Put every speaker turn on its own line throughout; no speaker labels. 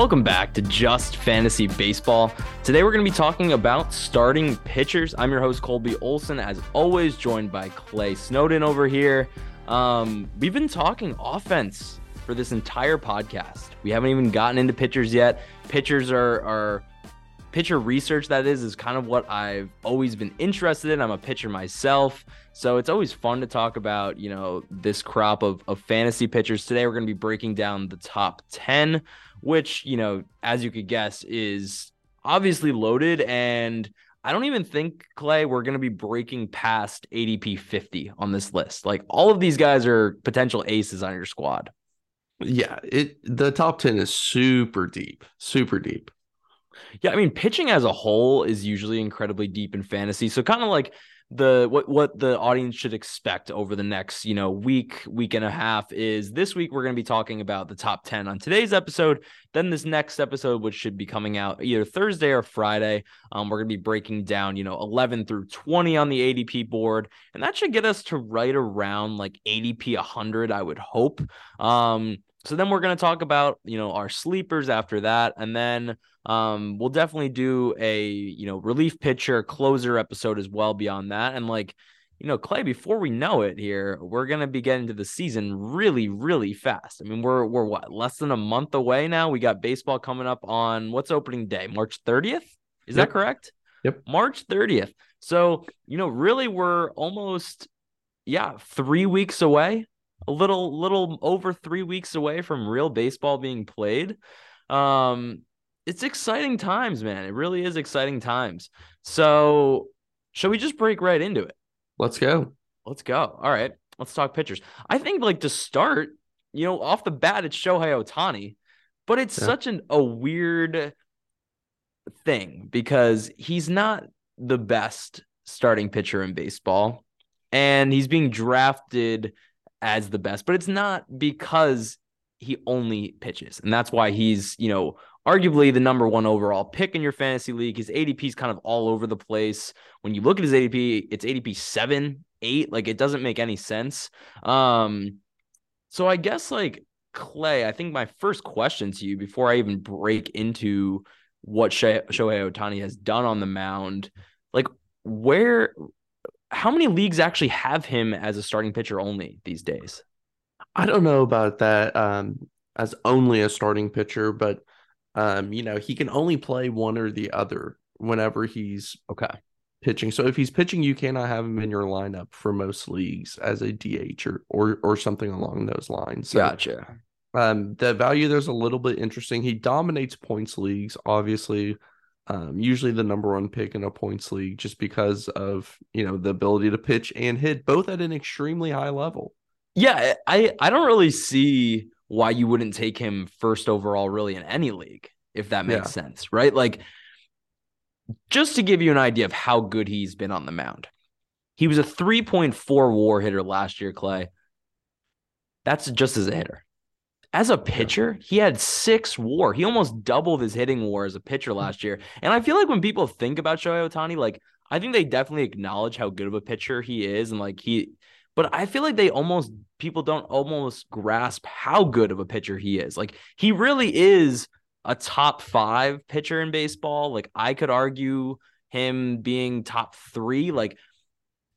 Welcome back to Just Fantasy Baseball. Today we're going to be talking about starting pitchers. I'm your host, Colby Olson, as always, joined by Clay Snowden over here. Um, we've been talking offense for this entire podcast. We haven't even gotten into pitchers yet. Pitchers are, are pitcher research, that is, is kind of what I've always been interested in. I'm a pitcher myself. So it's always fun to talk about, you know, this crop of, of fantasy pitchers. Today we're going to be breaking down the top 10 which, you know, as you could guess, is obviously loaded. And I don't even think, Clay, we're going to be breaking past ADP 50 on this list. Like all of these guys are potential aces on your squad.
Yeah, it the top 10 is super deep, super deep.
Yeah, I mean, pitching as a whole is usually incredibly deep in fantasy. So kind of like the what what the audience should expect over the next you know week week and a half is this week we're going to be talking about the top 10 on today's episode then this next episode which should be coming out either thursday or friday. Um, we're going to be breaking down you know 11 through 20 on the adp board and that should get us to right around like adp 100 i would hope. Um so then we're going to talk about you know our sleepers after that and then um we'll definitely do a you know relief pitcher closer episode as well beyond that and like you know clay before we know it here we're going to be getting to the season really really fast. I mean we're we're what less than a month away now? We got baseball coming up on what's opening day? March 30th is yep. that correct?
Yep.
March 30th so you know really we're almost yeah 3 weeks away a little little over three weeks away from real baseball being played. Um, it's exciting times, man. It really is exciting times. So, shall we just break right into it?
Let's go.
Let's go. All right. Let's talk pitchers. I think, like, to start, you know, off the bat, it's Shohei Ohtani, but it's yeah. such an, a weird thing because he's not the best starting pitcher in baseball. And he's being drafted as the best, but it's not because he only pitches. And that's why he's, you know, arguably the number one overall pick in your fantasy league. His ADP is kind of all over the place. When you look at his ADP, it's ADP seven, eight. Like it doesn't make any sense. Um, so I guess like Clay, I think my first question to you before I even break into what Shohei Ohtani has done on the mound, like where how many leagues actually have him as a starting pitcher only these days?
I don't know about that um, as only a starting pitcher, but um, you know, he can only play one or the other whenever he's
okay
pitching. So if he's pitching, you cannot have him in your lineup for most leagues as a DH or or, or something along those lines.
So, gotcha.
Um, the value there's a little bit interesting. He dominates points leagues, obviously um, usually the number one pick in a points league just because of you know the ability to pitch and hit both at an extremely high level.
Yeah, I I don't really see why you wouldn't take him first overall really in any league if that makes yeah. sense, right? Like just to give you an idea of how good he's been on the mound. He was a 3.4 war hitter last year, Clay. That's just as a hitter as a pitcher, he had six war. He almost doubled his hitting war as a pitcher hmm. last year. And I feel like when people think about Shohei Ohtani, like I think they definitely acknowledge how good of a pitcher he is, and like he, but I feel like they almost people don't almost grasp how good of a pitcher he is. Like he really is a top five pitcher in baseball. Like I could argue him being top three. Like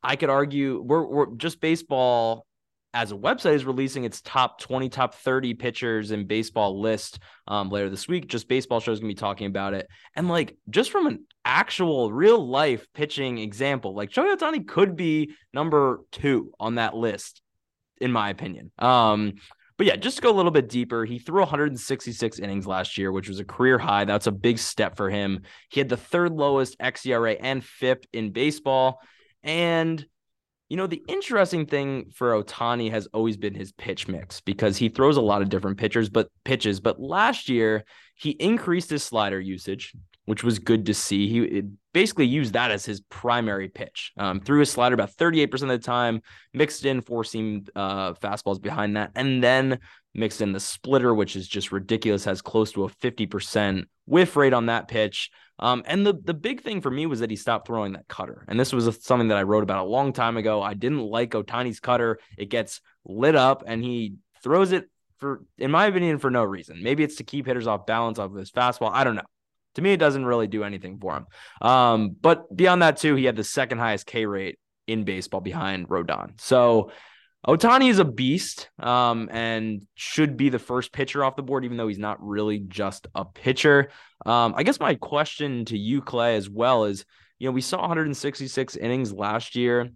I could argue we're we're just baseball as a website is releasing its top 20 top 30 pitchers in baseball list um, later this week just baseball show is going to be talking about it and like just from an actual real life pitching example like Shohei Ohtani could be number two on that list in my opinion um but yeah, just to go a little bit deeper, he threw 166 innings last year, which was a career high. That's a big step for him. He had the third lowest xERA and FIP in baseball. And you know, the interesting thing for Ohtani has always been his pitch mix because he throws a lot of different pitchers, but pitches. But last year, he increased his slider usage. which was good to see. He basically used that as his primary pitch. Um, threw his slider about 38% of the time, mixed in four seam uh, fastballs behind that, and then mixed in the splitter, which is just ridiculous, has close to a 50% whiff rate on that pitch. Um, and the the big thing for me was that he stopped throwing that cutter. And this was a, something that I wrote about a long time ago. I didn't like Ohtani's cutter. It gets lit up and he throws it for, in my opinion, for no reason. Maybe it's to keep hitters off balance off of his fastball. I don't know. To me, it doesn't really do anything for him. Um, but beyond that, too, he had the second highest K rate in baseball behind Rodon. So Ohtani is a beast um, and should be the first pitcher off the board, even though he's not really just a pitcher. Um, I guess my question to you, Clay, as well is you know, we saw 166 innings last year.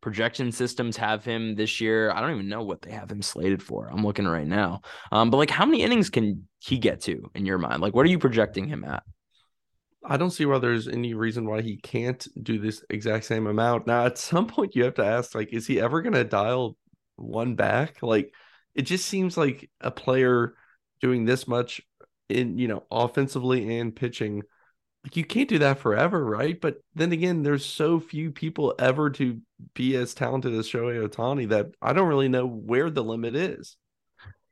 Projection systems have him this year. I don't even know what they have him slated for. I'm looking right now. Um, but like, how many innings can he get to in your mind? Like, what are you projecting him at?
I don't see why there's any reason why he can't do this exact same amount. Now, at some point, you have to ask, like, is he ever going to dial one back? Like, it just seems like a player doing this much in, you know, offensively and pitching. Like, you can't do that forever, right? But then again, there's so few people ever to be as talented as Shohei Ohtani that I don't really know where the limit is.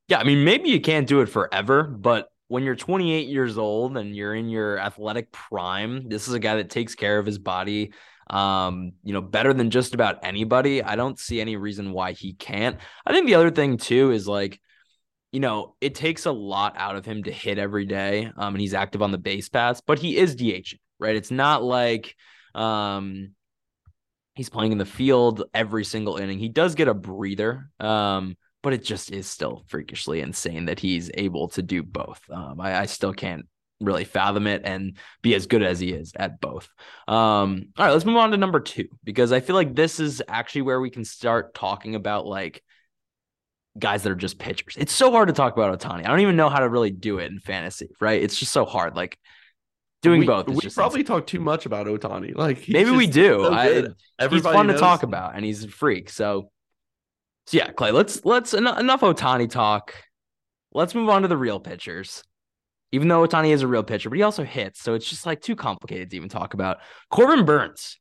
Yeah, I mean, maybe you can't do it forever, but when you're 28 years old and you're in your athletic prime, this is a guy that takes care of his body um, you know, better than just about anybody. I don't see any reason why he can't. I think the other thing too is like, you know, it takes a lot out of him to hit every day. Um, and he's active on the base paths, but he is DH, right? It's not like um he's playing in the field every single inning. He does get a breather. Um, but it just is still freakishly insane that he's able to do both. Um, I, I, still can't really fathom it and be as good as he is at both. Um, all right, let's move on to number two because I feel like this is actually where we can start talking about like guys that are just pitchers. It's so hard to talk about Ohtani. I don't even know how to really do it in fantasy, right? It's just so hard. Like doing
we,
both.
we probably insane. talk too much about Ohtani. Like
maybe we do. So I, he's fun knows. to talk about, and he's a freak. So so yeah, Clay, let's let's enough, enough Ohtani talk. Let's move on to the real pitchers. Even though Ohtani is a real pitcher, but he also hits, so it's just like too complicated to even talk about. Corbin Burnes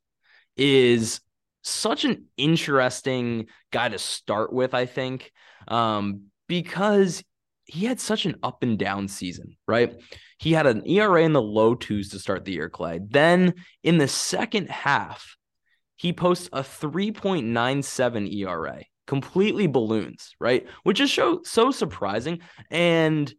is such an interesting guy to start with, I think, um, because he had such an up and down season, right? He had an ERA in the low twos to start the year, Clay. Then in the second half, he posts a 3.97 ERA completely balloons, right? Which is so so surprising. And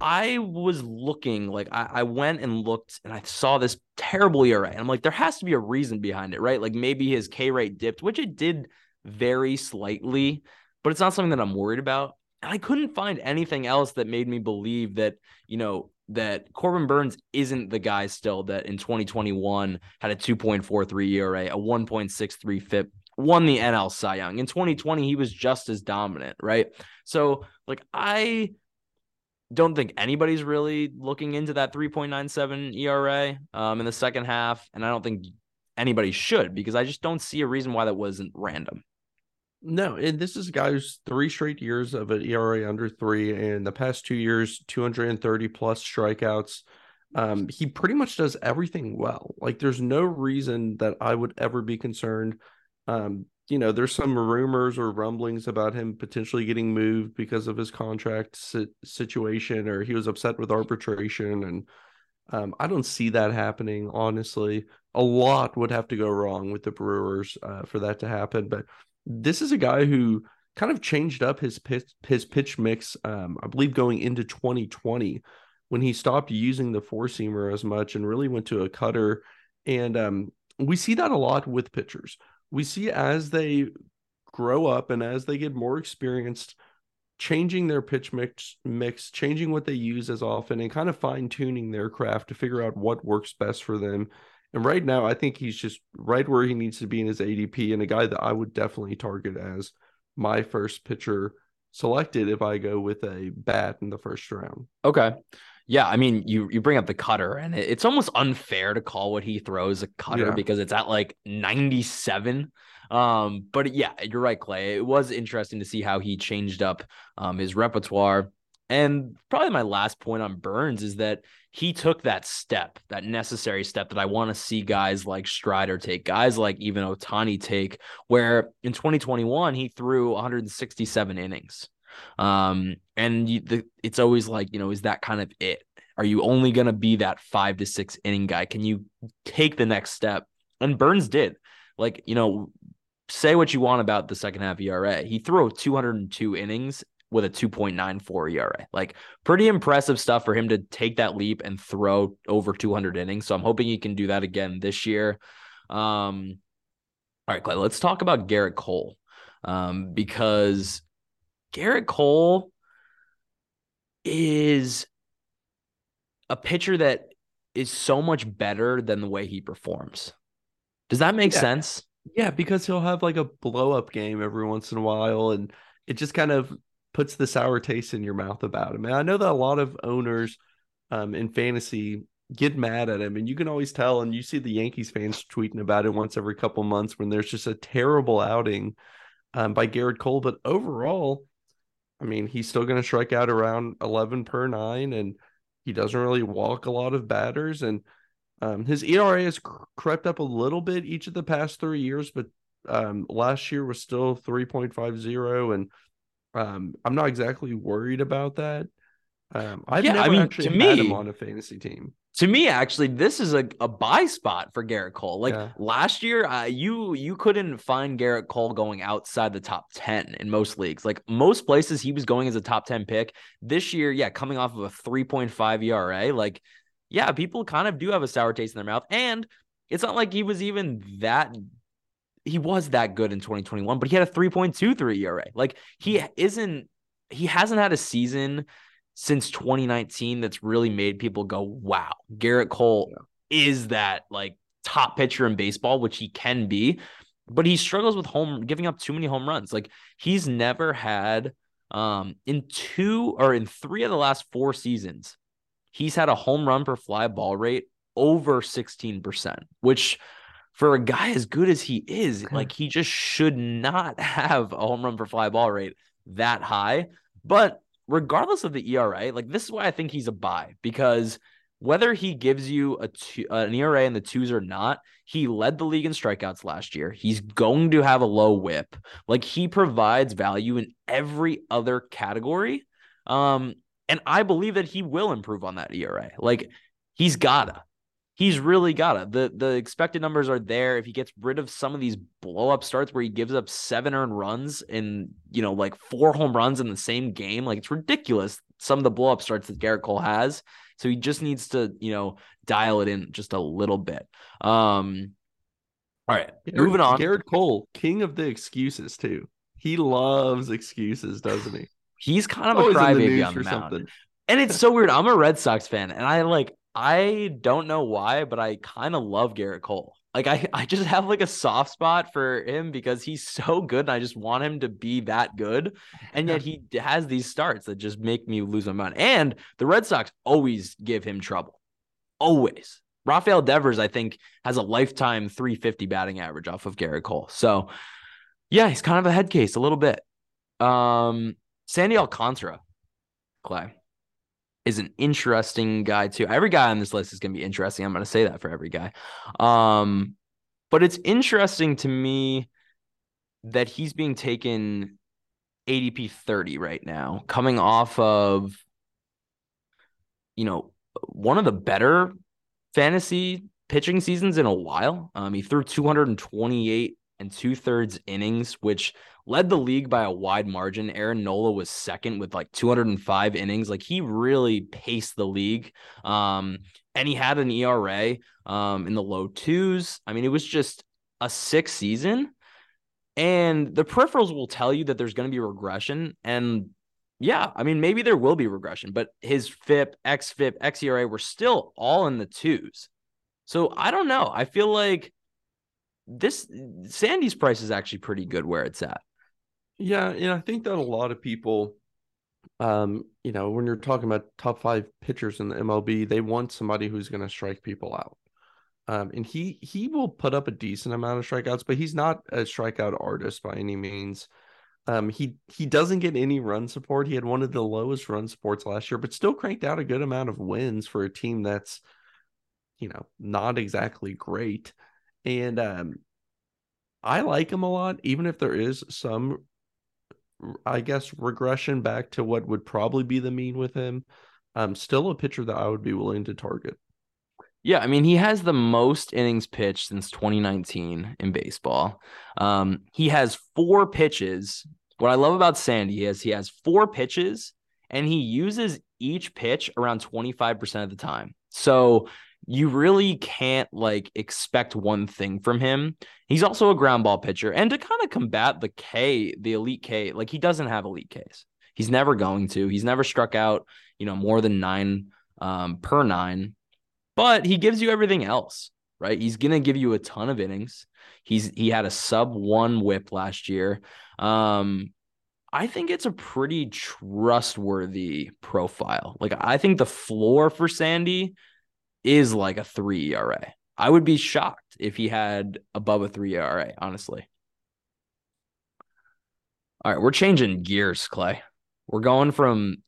I was looking like I, I, went and looked and I saw this terrible ERA. And I'm like, there has to be a reason behind it, right? Like maybe his K rate dipped, which it did very slightly, but it's not something that I'm worried about. And I couldn't find anything else that made me believe that, you know, that Corbin Burnes isn't the guy still that in 2021 had a 2.43 ERA, a 1.63 FIP, won the NL Cy Young. In 2020, he was just as dominant, right? So, like, I don't think anybody's really looking into that 3.97 ERA um, in the second half. And I don't think anybody should because I just don't see a reason why that wasn't random.
No, and this is a guy who's three straight years of an ERA under three, and the past two years, 230 plus strikeouts. Um, he pretty much does everything well. Like, there's no reason that I would ever be concerned um, you know, there's some rumors or rumblings about him potentially getting moved because of his contract si- situation, or he was upset with arbitration. And um, I don't see that happening, honestly. A lot would have to go wrong with the Brewers uh, for that to happen. But this is a guy who kind of changed up his pitch, his pitch mix, um, I believe, going into 2020 when he stopped using the four seamer as much and really went to a cutter. And um, we see that a lot with pitchers we see as they grow up and as they get more experienced changing their pitch mix mix changing what they use as often and kind of fine tuning their craft to figure out what works best for them. And right now i think he's just right where he needs to be in his adp and a guy that i would definitely target as my first pitcher selected if i go with a bat in the first round.
Okay yeah, I mean, you you bring up the cutter, and it's almost unfair to call what he throws a cutter yeah. because it's at like 97. Um, but yeah, you're right, Clay. It was interesting to see how he changed up um his repertoire. And probably my last point on Burnes is that he took that step, that necessary step that I want to see guys like Strider take, guys like even Ohtani take, where in 2021 he threw 167 innings. Um, and you, the, it's always like, you know, is that kind of it? Are you only going to be that five to six inning guy? Can you take the next step? And Burnes did. Like, you know, say what you want about the second half ERA. He threw 202 innings with a 2.94 ERA. Like pretty impressive stuff for him to take that leap and throw over 200 innings. So I'm hoping he can do that again this year. Um, all right, Clay, let's talk about Gerrit Cole um, because Gerrit Cole is a pitcher that is so much better than the way he performs. Does that make
yeah.
sense?
Yeah, because he'll have like a blow up game every once in a while and it just kind of puts the sour taste in your mouth about him. And I know that a lot of owners um, in fantasy get mad at him, and you can always tell. And you see the Yankees fans tweeting about it once every couple months when there's just a terrible outing um, by Gerrit Cole. But overall, I mean, he's still going to strike out around 11 per nine, and he doesn't really walk a lot of batters. And um, his ERA has crept up a little bit each of the past three years, but um, last year was still 3.50 and um, I'm not exactly worried about that. Um, I've yeah, never I mean, actually to had me, him on a fantasy team.
To me, actually, this is a, a buy spot for Gerrit Cole. Like yeah. last year, uh, you you couldn't find Gerrit Cole going outside the top ten in most leagues. Like most places, he was going as a top ten pick. This year, yeah, coming off of a 3.5 ERA, like yeah, people kind of do have a sour taste in their mouth, and it's not like he was even that he was that good in 2021, but he had a 3.23 ERA. Like he isn't he hasn't had a season since 2019 that's really made people go, wow, Gerrit Cole yeah. is that like top pitcher in baseball, which he can be, but he struggles with home giving up too many home runs. Like he's never had um in two or in three of the last four seasons, he's had a home run per fly ball rate over 16%, which for a guy as good as he is, like he just should not have a home run per fly ball rate that high. But regardless of the ERA, like this is why I think he's a buy because whether he gives you a two, an ERA in the twos or not, he led the league in strikeouts last year. He's going to have a low whip. Like he provides value in every other category. Um, and I believe that he will improve on that ERA. Like he's gotta he's really got it. The the expected numbers are there. If he gets rid of some of these blow up starts where he gives up seven earned runs and you know like four home runs in the same game, like it's ridiculous. Some of the blow up starts that Gerrit Cole has. So he just needs to, you know, dial it in just a little bit. Um all right, Gerrit, moving on.
Gerrit Cole, king of the excuses too. He loves excuses, doesn't he?
He's kind of a crybaby on the mound. Something. And it's so weird. I'm a Red Sox fan, and I like I don't know why, but I kind of love Gerrit Cole. Like I, I just have like a soft spot for him because he's so good and I just want him to be that good. And yet he has these starts that just make me lose my mind. And the Red Sox always give him trouble. Always. Rafael Devers, I think, has a lifetime 350 batting average off of Gerrit Cole. So yeah, he's kind of a head case a little bit. Um Sandy Alcantara, Clay is an interesting guy too. Every guy on this list is going to be interesting. I'm going to say that for every guy. Um, but it's interesting to me that he's being taken ADP 30 right now, coming off of, you know, one of the better fantasy pitching seasons in a while. Um, he threw 228 and two thirds innings, which led the league by a wide margin. Aaron Nola was second with like 205 innings. Like he really paced the league. Um, and he had an ERA um, in the low twos. I mean, it was just a sick season. And the peripherals will tell you that there's going to be regression. And yeah, I mean, maybe there will be regression, but his FIP, XFIP, XERA were still all in the twos. So I don't know. I feel like this Sandy's price is actually pretty good where it's at.
Yeah, and I think that a lot of people, um, you know, when you're talking about top five pitchers in the MLB, they want somebody who's going to strike people out. Um, and he he will put up a decent amount of strikeouts, but he's not a strikeout artist by any means. Um, he he doesn't get any run support. He had one of the lowest run supports last year, but still cranked out a good amount of wins for a team that's, you know, not exactly great. And um, I like him a lot, even if there is some, I guess, regression back to what would probably be the mean with him. Um, still a pitcher that I would be willing to target.
Yeah, I mean, he has the most innings pitched since 2019 in baseball. Um, he has four pitches. What I love about Sandy is he has four pitches and he uses each pitch around 25% of the time. So you really can't like expect one thing from him. He's also a ground ball pitcher. And to kind of combat the K, the elite K, like he doesn't have elite Ks. He's never going to. He's never struck out, you know, more than nine um, per nine but he gives you everything else, right? He's going to give you a ton of innings. He's he had a sub 1 whip last year. Um I think it's a pretty trustworthy profile. Like I think the floor for Sandy is like a 3 ERA. I would be shocked if he had above a 3 ERA, honestly. All right, we're changing gears, Clay. We're going from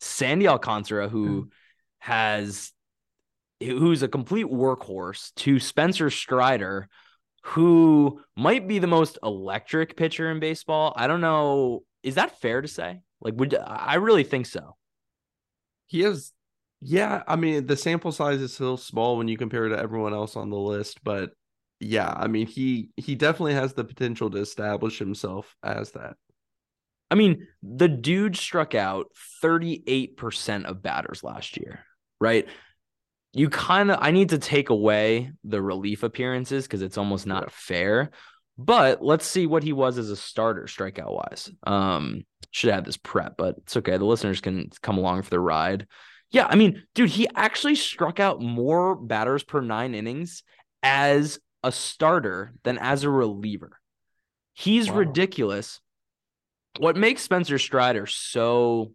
Sandy Alcantara, who mm. has who's a complete workhorse, to Spencer Strider, who might be the most electric pitcher in baseball. I don't know. Is that fair to say? Like, would I really think so?
He has, yeah. I mean, the sample size is still small when you compare to everyone else on the list, but yeah, I mean, he he definitely has the potential to establish himself as that.
I mean, the dude struck out 38% of batters last year, right? you kind of I need to take away the relief appearances because it's almost not yeah. fair. But let's see what he was as a starter, strikeout wise. Um, should have this prep, but it's okay. The listeners can come along for the ride. Yeah, I mean, dude, he actually struck out more batters per nine innings as a starter than as a reliever. He's wow. ridiculous. What makes Spencer Strider so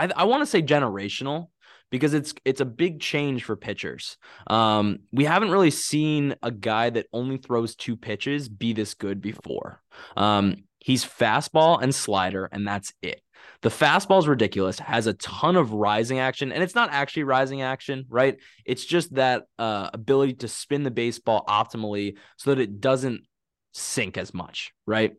I, I want to say generational because it's it's a big change for pitchers. Um, we haven't really seen a guy that only throws two pitches be this good before. Um, he's fastball and slider, and that's it. The fastball is ridiculous, has a ton of rising action, and it's not actually rising action, right? It's just that uh, ability to spin the baseball optimally so that it doesn't sink as much, right?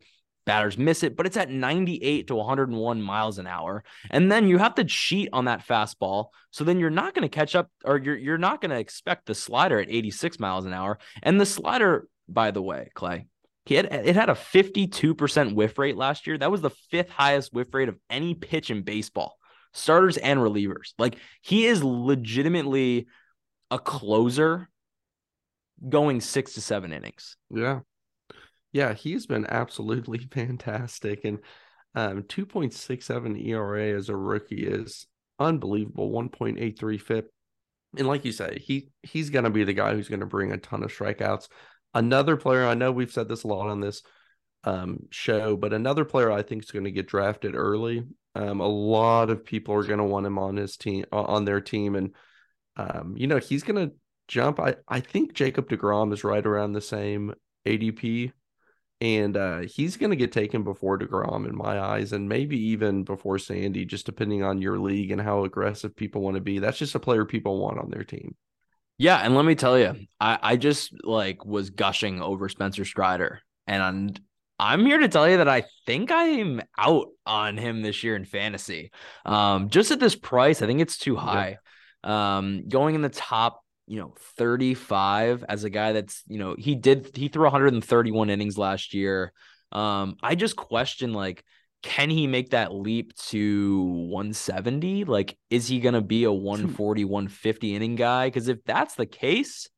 batters miss it, but it's at 98 to 101 miles an hour. And then you have to cheat on that fastball. So then you're not going to catch up or you're you're not going to expect the slider at 86 miles an hour. And the slider, by the way, Clay, he had it had a 52% whiff rate last year. That was the fifth highest whiff rate of any pitch in baseball. Starters and relievers. Like he is legitimately a closer going 6 to 7 innings.
Yeah. Yeah, he's been absolutely fantastic. And um, 2.67 ERA as a rookie is unbelievable. 1.83 FIP. And like you say, he he's gonna be the guy who's gonna bring a ton of strikeouts. Another player, I know we've said this a lot on this um, show, but another player I think is going to get drafted early. Um, a lot of people are going to want him on his team, on their team, and um, you know he's going to jump. I I think Jacob Degrom is right around the same ADP and uh, he's going to get taken before Degrom in my eyes, and maybe even before Sandy, just depending on your league and how aggressive people want to be. That's just a player people want on their team.
Yeah, and let me tell you, I, I just like was gushing over Spencer Strider, and I'm here to tell you that I think I'm out on him this year in fantasy. Um, just at this price, I think it's too high. Yeah. Um, going in the top you know 35 as a guy that's you know he did he threw 131 innings last year um i just question like can he make that leap to 170 like is he going to be a hmm. 140 150 inning guy because if that's the case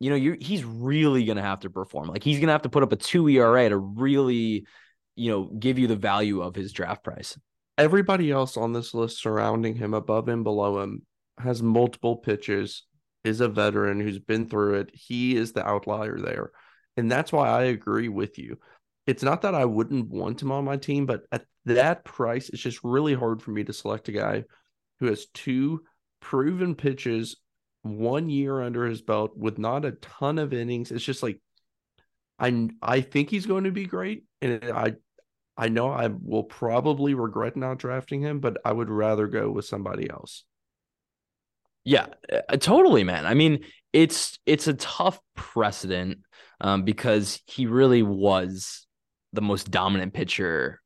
you know you he's really going to have to perform like he's going to have to put up a 2 ERA to really you know give you the value of his draft price
everybody else on this list surrounding him above and below him has multiple pitches is a veteran who's been through it. He is the outlier there. And that's why I agree with you. It's not that I wouldn't want him on my team, but at that price, it's just really hard for me to select a guy who has two proven pitches, one year under his belt with not a ton of innings. It's just like I I think he's going to be great, and I I know I will probably regret not drafting him, but I would rather go with somebody else.
Yeah, uh, totally, man. I mean, it's it's a tough precedent um, because he really was the most dominant pitcher.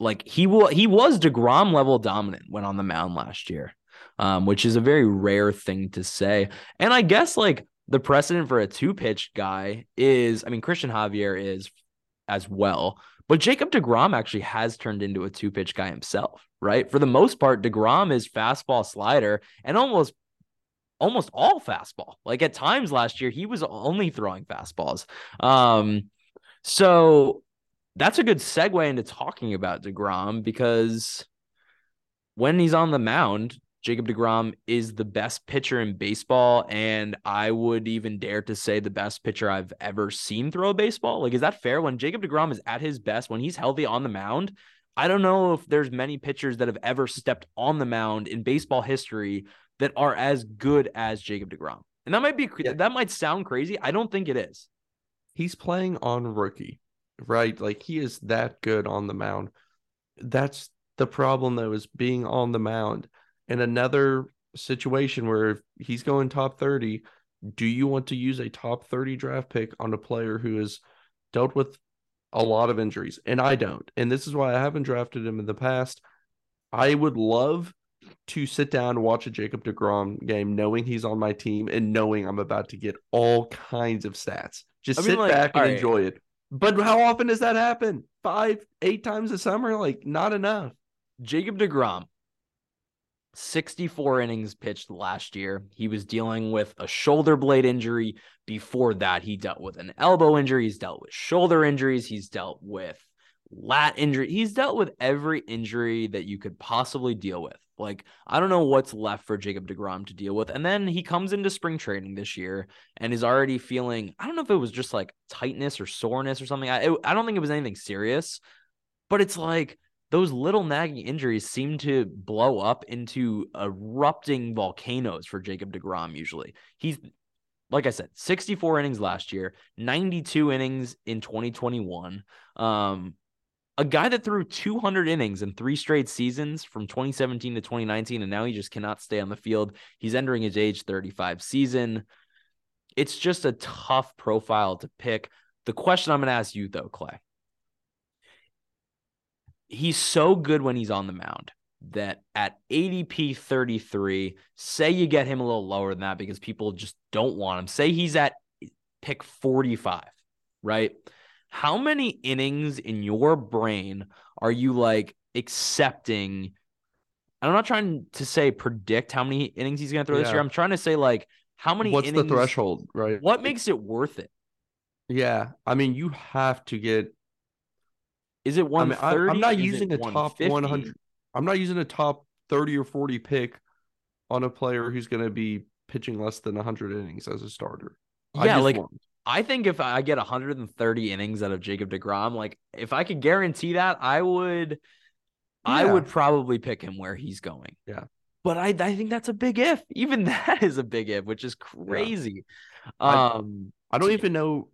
Like he will, he was Degrom level dominant when on the mound last year, um, which is a very rare thing to say. And I guess like the precedent for a two pitch guy is, I mean, Cristian Javier is as well. But Jacob DeGrom actually has turned into a two pitch guy himself, right? For the most part, DeGrom is fastball slider and almost almost all fastball. Like at times last year, he was only throwing fastballs. Um, so that's a good segue into talking about DeGrom because when he's on the mound, Jacob DeGrom is the best pitcher in baseball. And I would even dare to say the best pitcher I've ever seen throw a baseball. Like, is that fair? When Jacob DeGrom is at his best, when he's healthy on the mound, I don't know if there's many pitchers that have ever stepped on the mound in baseball history that are as good as Jacob DeGrom. And that might be yeah. that might sound crazy. I don't think it is.
He's playing on rookie, right? Like he is that good on the mound. That's the problem though, is being on the mound in another situation where he's going top 30, do you want to use a top 30 draft pick on a player who has dealt with a lot of injuries? And I don't. And this is why I haven't drafted him in the past. I would love to sit down and watch a Jacob DeGrom game knowing he's on my team and knowing I'm about to get all kinds of stats. Just I mean, sit like, back and right. enjoy it. But how often does that happen? Five, eight times a summer? Like, not enough.
Jacob DeGrom, 64 innings pitched last year. He was dealing with a shoulder blade injury. Before that, he dealt with an elbow injury. He's dealt with shoulder injuries. He's dealt with lat injury. He's dealt with every injury that you could possibly deal with. Like, I don't know what's left for Jacob DeGrom to deal with. And then he comes into spring training this year and is already feeling, I don't know if it was just like tightness or soreness or something. I, it, I don't think it was anything serious, but it's like, those little nagging injuries seem to blow up into erupting volcanoes for Jacob DeGrom usually. He's like I said, 64 innings last year, 92 innings in 2021. Um, a guy that threw 200 innings in three straight seasons from 2017 to 2019, and now he just cannot stay on the field. He's entering his age 35 season. It's just a tough profile to pick. The question I'm going to ask you, though, Clay, he's so good when he's on the mound that at ADP 33, say you get him a little lower than that because people just don't want him. Say he's at pick 45, right? How many innings in your brain are you like accepting? I'm not trying to say predict how many innings he's going to throw yeah. this year. I'm trying to say like how many
What's
innings,
the threshold, right?
What makes it worth it?
Yeah. I mean, you have to get
is it 130? I
mean, am not using a top 100. I'm not using a top 30 or 40 pick on a player who's going to be pitching less than 100 innings as a starter.
Yeah, I like want. I think if I get 130 innings out of Jacob DeGrom, like if I could guarantee that, I would yeah. I would probably pick him where he's going.
Yeah.
But I I think that's a big if. Even that is a big if, which is crazy. Yeah. Um
I, I don't even know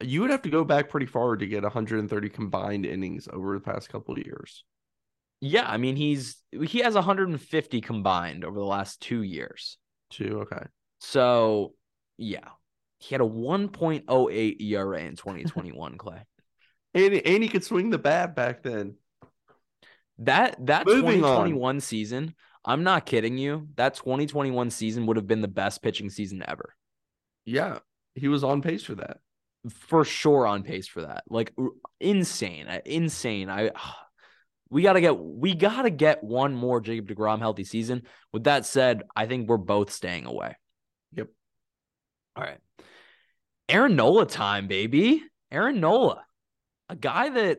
you would have to go back pretty far to get 130 combined innings over the past couple of years.
Yeah, I mean he's he has 150 combined over the last 2 years.
Two, okay.
So, yeah. He had a 1.08 ERA in 2021, Clay.
And, and he could swing the bat back then.
That that Moving 2021 on. season, I'm not kidding you. That 2021 season would have been the best pitching season ever.
Yeah, he was on pace for that
for sure on pace for that. Like insane, insane. I we gotta get we gotta get one more Jacob Degrom healthy season. With that said, I think we're both staying away.
Yep.
All right. Aaron Nola time, baby. Aaron Nola, a guy that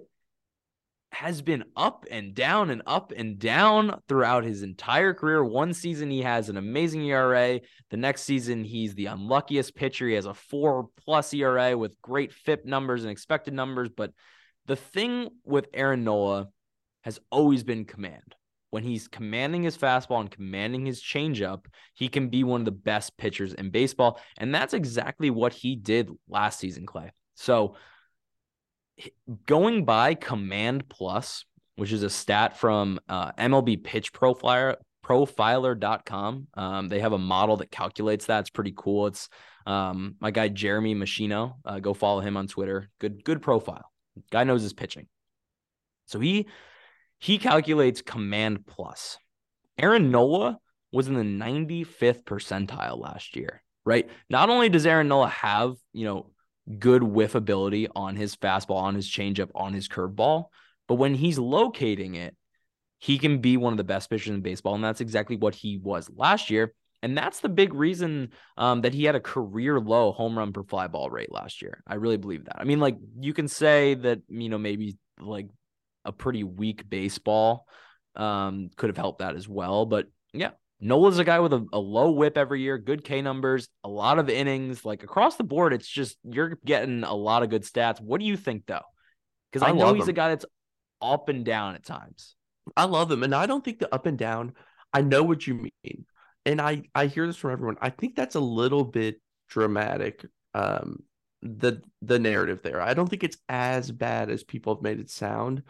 has been up and down and up and down throughout his entire career. One season he has an amazing ERA. The next season he's the unluckiest pitcher. He has a four plus ERA with great FIP numbers and expected numbers. But the thing with Aaron Nola has always been command. When he's commanding his fastball and commanding his changeup, he can be one of the best pitchers in baseball. And that's exactly what he did last season, Clay. So going by Command Plus, which is a stat from uh, MLB Pitch Profiler profiler.com. Um, they have a model that calculates that. It's pretty cool. It's um, my guy Jeremy Maschino. Uh, go follow him on Twitter. Good, good profile. Guy knows his pitching. So he he calculates command plus. Aaron Nola was in the 95th percentile last year, right? Not only does Aaron Nola have, you know, good whiff ability on his fastball, on his changeup, on his curveball, but when he's locating it, he can be one of the best pitchers in baseball. And that's exactly what he was last year. And that's the big reason um, that he had a career low home run per fly ball rate last year. I really believe that. I mean, like you can say that, you know, maybe like a pretty weak baseball um, could have helped that as well. But yeah, Nola's a guy with a, a low whip every year, good K numbers, a lot of innings, like across the board. It's just you're getting a lot of good stats. What do you think though? Because I, I know he's him. a guy that's up and down at times.
I love him, and I don't think the up and down. I know what you mean, and I I hear this from everyone. I think that's a little bit dramatic. Um, the the narrative there. I don't think it's as bad as people have made it sound.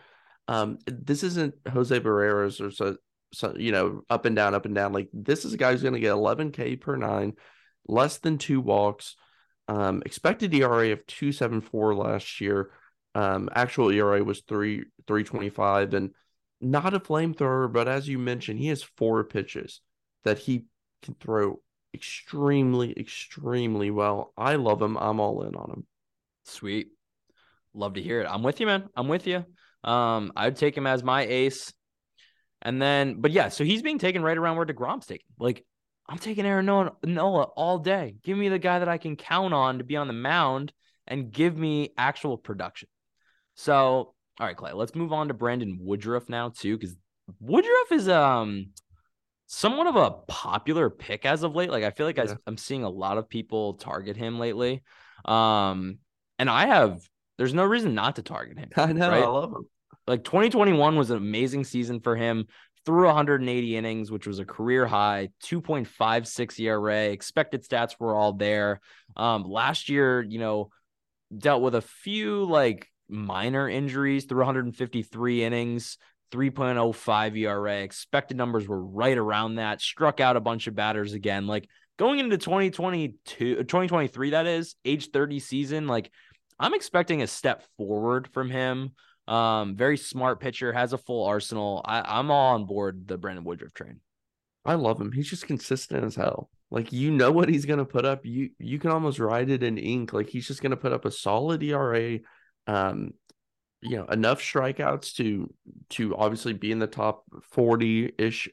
Um, this isn't Jose Berrios or so, so you know up and down, up and down. Like this is a guy who's going to get 11k per nine, less than two walks. Um, expected ERA of 274 last year. Um, actual ERA was three 325 and not a flamethrower, but as you mentioned, he has four pitches that he can throw extremely, extremely well. I love him. I'm all in on him.
Sweet. Love to hear it. I'm with you, man. I'm with you. Um, I'd take him as my ace. And then, but yeah, so he's being taken right around where DeGrom's taken. Like, I'm taking Aaron Nola, Nola all day. Give me the guy that I can count on to be on the mound and give me actual production. So all right, Clay, let's move on to Brandon Woodruff now too, because Woodruff is um somewhat of a popular pick as of late. Like I feel like yeah. I, I'm seeing a lot of people target him lately. Um, and I have there's no reason not to target him.
I know, right? I love him.
Like 2021 was an amazing season for him. Threw 180 innings, which was a career high, 2.56 ERA. Expected stats were all there. Um, last year, you know, dealt with a few like minor injuries through 153 innings, 3.05 ERA. Expected numbers were right around that. Struck out a bunch of batters again. Like going into 2022, 2023, that is age 30 season. Like I'm expecting a step forward from him. Um, very smart pitcher, has a full arsenal. I, I'm all on board the Brandon Woodruff train.
I love him. He's just consistent as hell. Like you know what he's gonna put up. You you can almost write it in ink. Like he's just gonna put up a solid ERA, um, you know, enough strikeouts to to obviously be in the top 40 ish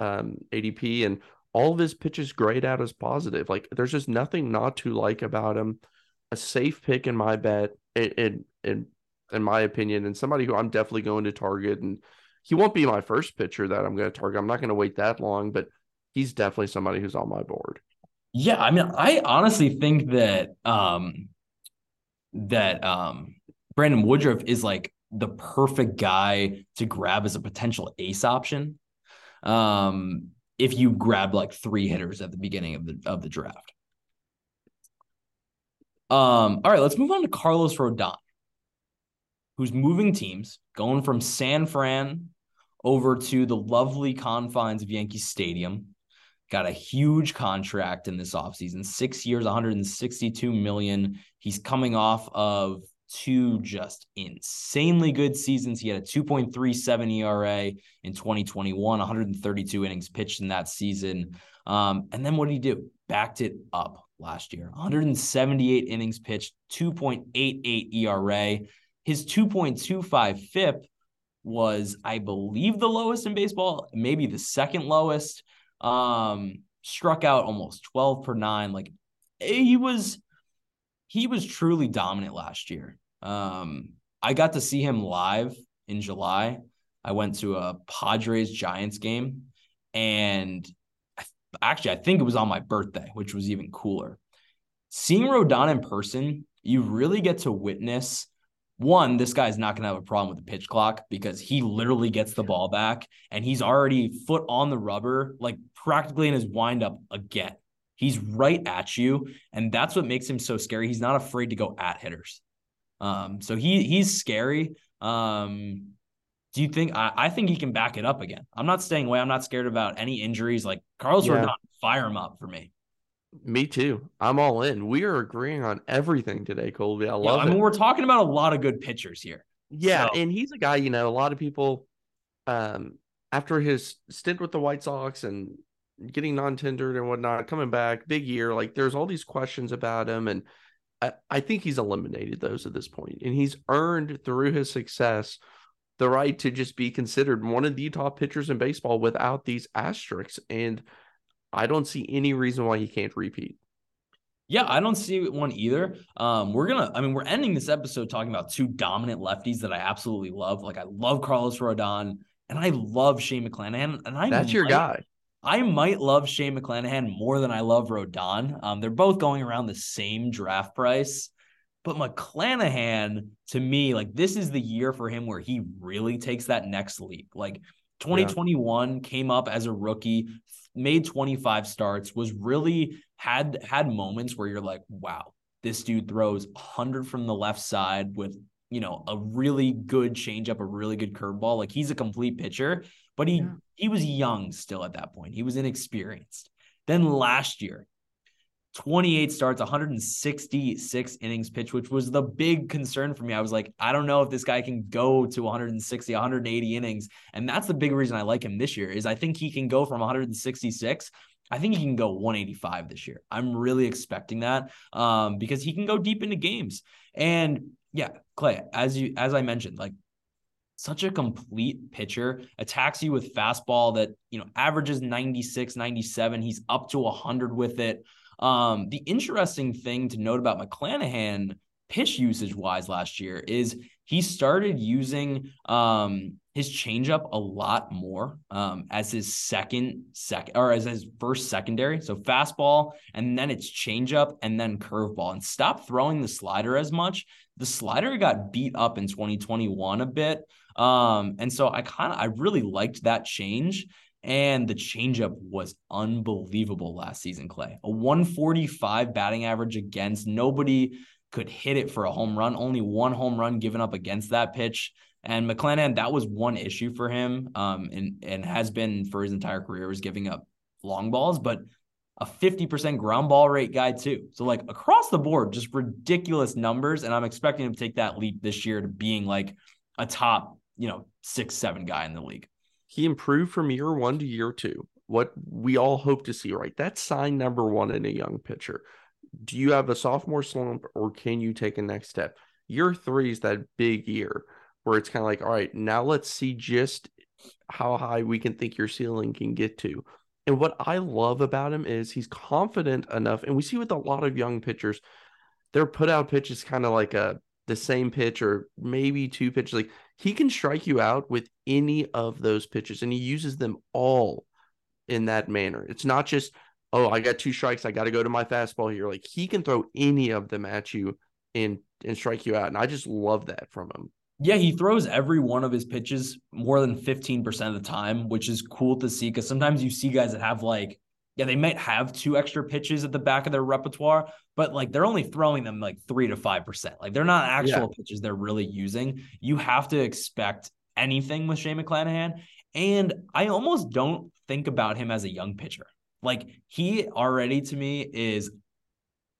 um, ADP, and all of his pitches grade out as positive. Like there's just nothing not to like about him. A safe pick in my bet, in in in my opinion, and somebody who I'm definitely going to target. And he won't be my first pitcher that I'm going to target. I'm not going to wait that long, but he's definitely somebody who's on my board.
Yeah, I mean, I honestly think that um that um, Brandon Woodruff is like the perfect guy to grab as a potential ace option. Um, if you grab like three hitters at the beginning of the of the draft. Um, all right, let's move on to Carlos Rodon, who's moving teams, going from San Fran over to the lovely confines of Yankee Stadium. Got a huge contract in this offseason six years 162 million. He's coming off of two just insanely good seasons. He had a 2.37 era in 2021 132 innings pitched in that season. Um, and then what did he do? Backed it up last year 178 innings pitched 2.88 era his 2.25 fip was i believe the lowest in baseball maybe the second lowest um, struck out almost 12 per nine. Like he was he was truly dominant last year. Um, I got to see him live in July. I went to a Padres Giants game and actually I think it was on my birthday, which was even cooler. Seeing Rodon in person, you really get to witness one, this guy's not going to have a problem with the pitch clock because he literally gets the ball back and he's already foot on the rubber, like practically in his windup again. He's right at you. And that's what makes him so scary. He's not afraid to go at hitters. Um, so he he's scary. Um, do you think I, I think he can back it up again? I'm not staying away. I'm not scared about any injuries. Like Carlos yeah. Rodon, fire him up for me.
Me too. I'm all in. We are agreeing on everything today, Colby. I love yeah, I mean,
we're talking about a lot of good pitchers here.
Yeah, so. and he's a guy, you know, a lot of people um after his stint with the White Sox and getting non-tendered and whatnot, coming back, big year, like there's all these questions about him. And I, I think he's eliminated those at this point. And he's earned through his success the right to just be considered one of the top pitchers in baseball without these asterisks. And I don't see any reason why he can't repeat.
Yeah, I don't see one either. Um, we're gonna, I mean, we're ending this episode talking about two dominant lefties that I absolutely love. Like I love Carlos Rodon and I love Shane McClanahan. And I
that's might, your guy.
I might love Shane McClanahan more than I love Rodon. Um, they're both going around the same draft price. But McClanahan, to me, like this is the year for him where he really takes that next leap. Like 2021 yeah. came up as a rookie, made 25 starts, was really had had moments where you're like, wow, this dude throws 100 from the left side with you know a really good changeup, a really good curveball. Like he's a complete pitcher, but he yeah. he was young still at that point. He was inexperienced. Then last year, 28 starts, 166 innings pitched, which was the big concern for me. I was like, I don't know if this guy can go to 160, 180 innings. And that's the big reason I like him this year is I think he can go from 166. I think he can go 185 this year. I'm really expecting that um, because he can go deep into games. And yeah, Clay, as you as I mentioned, like such a complete pitcher attacks you with fastball that you know averages 96 97 he's up to 100 with it um, the interesting thing to note about McClanahan pitch usage wise last year is he started using um, his changeup a lot more um, as his second second or as his first secondary. So fastball and then it's changeup and then curveball and stop throwing the slider as much. The slider got beat up in 2021 a bit. Um, and so I kind of I really liked that change. And the changeup was unbelievable last season, Clay. A 145 batting average against. Nobody could hit it for a home run. Only one home run given up against that pitch. And McClanahan, that was one issue for him, um, and and has been for his entire career was giving up long balls, but a 50% ground ball rate guy too. So like across the board, just ridiculous numbers. And I'm expecting him to take that leap this year to being like a top, you know, six, seven guy in the league
he improved from year one to year two. What we all hope to see, right? That's sign number one in a young pitcher. Do you have a sophomore slump or can you take a next step? Year three is that big year where it's kind of like, all right, now let's see just how high we can think your ceiling can get to. And what I love about him is he's confident enough, and we see with a lot of young pitchers, their put out pitch is kind of like a the same pitch or maybe two pitches. Like he can strike you out with any of those pitches and he uses them all in that manner. It's not just, oh, I got two strikes, I got to go to my fastball here. Like he can throw any of them at you and and strike you out. And I just love that from him.
Yeah, he throws every one of his pitches more than 15% of the time, which is cool to see because sometimes you see guys that have like yeah, they might have two extra pitches at the back of their repertoire, but like they're only throwing them like three to five percent. Like they're not actual yeah. pitches they're really using. You have to expect anything with Shane McClanahan. And I almost don't think about him as a young pitcher. Like he already to me is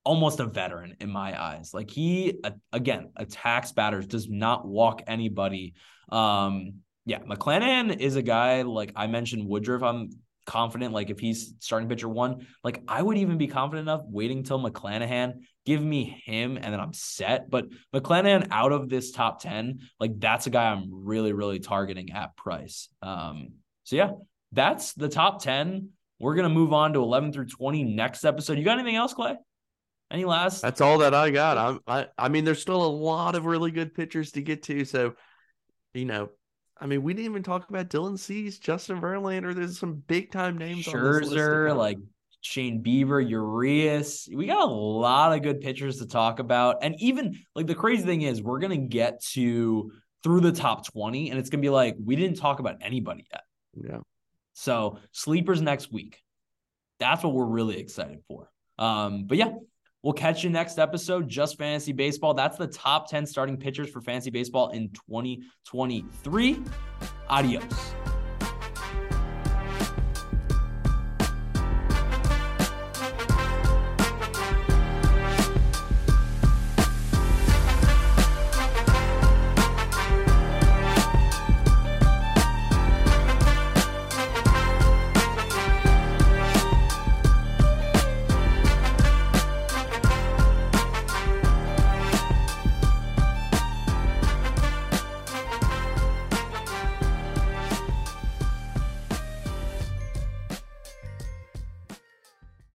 almost a veteran in my eyes. Like he again attacks batters, does not walk anybody. Um, yeah, McClanahan is a guy like I mentioned Woodruff. I'm confident, like if he's starting pitcher one, like I would even be confident enough waiting till McClanahan, give me him, and then I'm set. But McClanahan out of this top 10, like that's a guy I'm really, really targeting at price. Um, so yeah, that's the top 10. We're gonna move on to 11 through 20 next episode. You got anything else, Clay? Any last?
That's all that I got. I'm, I, I mean, there's still a lot of really good pitchers to get to. So, you know, I mean, we didn't even talk about Dylan Cease, Justin Verlander. There's some big time names.
Scherzer, like Shane Bieber, Urias. We got a lot of good pitchers to talk about. And even like the crazy thing is, we're gonna get to through the top 20, and it's gonna be like we didn't talk about anybody yet.
Yeah.
So sleepers next week. That's what we're really excited for. Um, but yeah, We'll catch you next episode, Just Fantasy Baseball. That's the top 10 starting pitchers for fantasy baseball in 2023. Adios.